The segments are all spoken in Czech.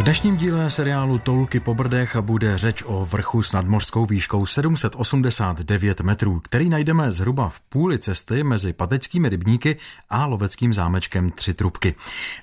V dnešním díle seriálu Toulky po Brdech bude řeč o vrchu s nadmořskou výškou 789 metrů, který najdeme zhruba v půli cesty mezi pateckými rybníky a loveckým zámečkem Tři trubky.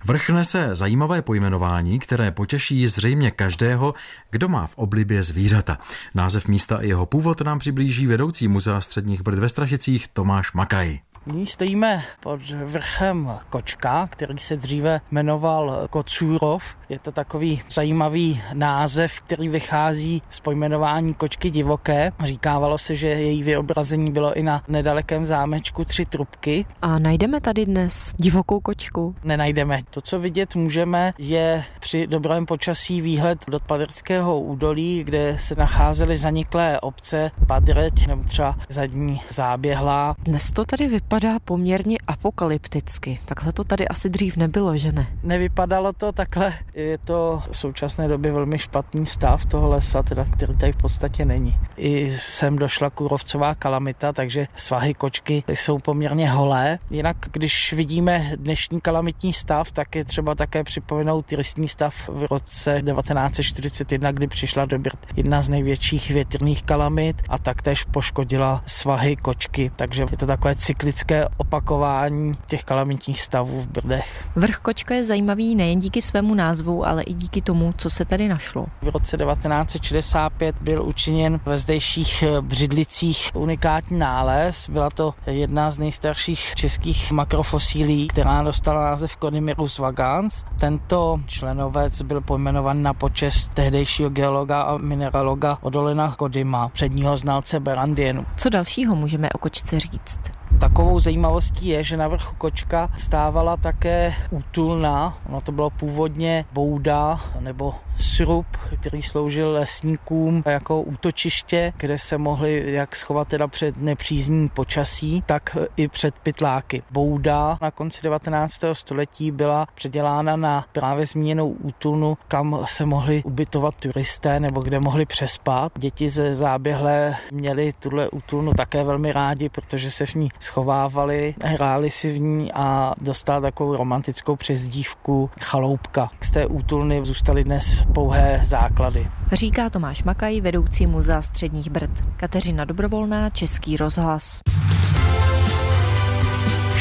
Vrch nese zajímavé pojmenování, které potěší zřejmě každého, kdo má v oblibě zvířata. Název místa a jeho původ nám přiblíží vedoucí muzea středních Brd ve Strašicích Tomáš Makaj. Nyní stojíme pod vrchem Kočka, který se dříve jmenoval Kocůrov. Je to takový zajímavý název, který vychází z pojmenování kočky divoké. Říkávalo se, že její vyobrazení bylo i na nedalekém zámečku Tři trubky. A najdeme tady dnes divokou kočku? Nenajdeme. To, co vidět můžeme, je při dobrém počasí výhled do Paderského údolí, kde se nacházely zaniklé obce Padreť nebo třeba zadní záběhlá. Dnes to tady vypadá vypadá poměrně apokalypticky. Takhle to tady asi dřív nebylo, že ne? Nevypadalo to takhle. Je to v současné době velmi špatný stav toho lesa, teda, který tady v podstatě není. I sem došla kůrovcová kalamita, takže svahy kočky jsou poměrně holé. Jinak, když vidíme dnešní kalamitní stav, tak je třeba také připomenout tristní stav v roce 1941, kdy přišla do Brd jedna z největších větrných kalamit a taktéž poškodila svahy kočky. Takže je to takové cyklické hezké opakování těch kalamitních stavů v Brdech. Vrch Kočka je zajímavý nejen díky svému názvu, ale i díky tomu, co se tady našlo. V roce 1965 byl učiněn ve zdejších břidlicích unikátní nález. Byla to jedna z nejstarších českých makrofosílí, která dostala název Konimirus vagans. Tento členovec byl pojmenovan na počest tehdejšího geologa a mineraloga Odolina Kodima, předního znalce Berandienu. Co dalšího můžeme o kočce říct? Takovou zajímavostí je, že na vrchu kočka stávala také útulna. Ono to bylo původně bouda nebo srub, který sloužil lesníkům jako útočiště, kde se mohli jak schovat teda před nepřízní počasí, tak i před pytláky. Bouda na konci 19. století byla předělána na právě zmíněnou útulnu, kam se mohli ubytovat turisté nebo kde mohli přespat. Děti ze záběhle měli tuhle útulnu také velmi rádi, protože se v ní schovávali, hráli si v ní a dostali takovou romantickou přezdívku chaloupka. Z té útulny zůstaly dnes pouhé základy. Říká Tomáš Makaj, vedoucí muzea středních Brd. Kateřina Dobrovolná, Český rozhlas.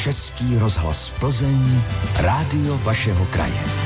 Český rozhlas Plzeň, rádio vašeho kraje.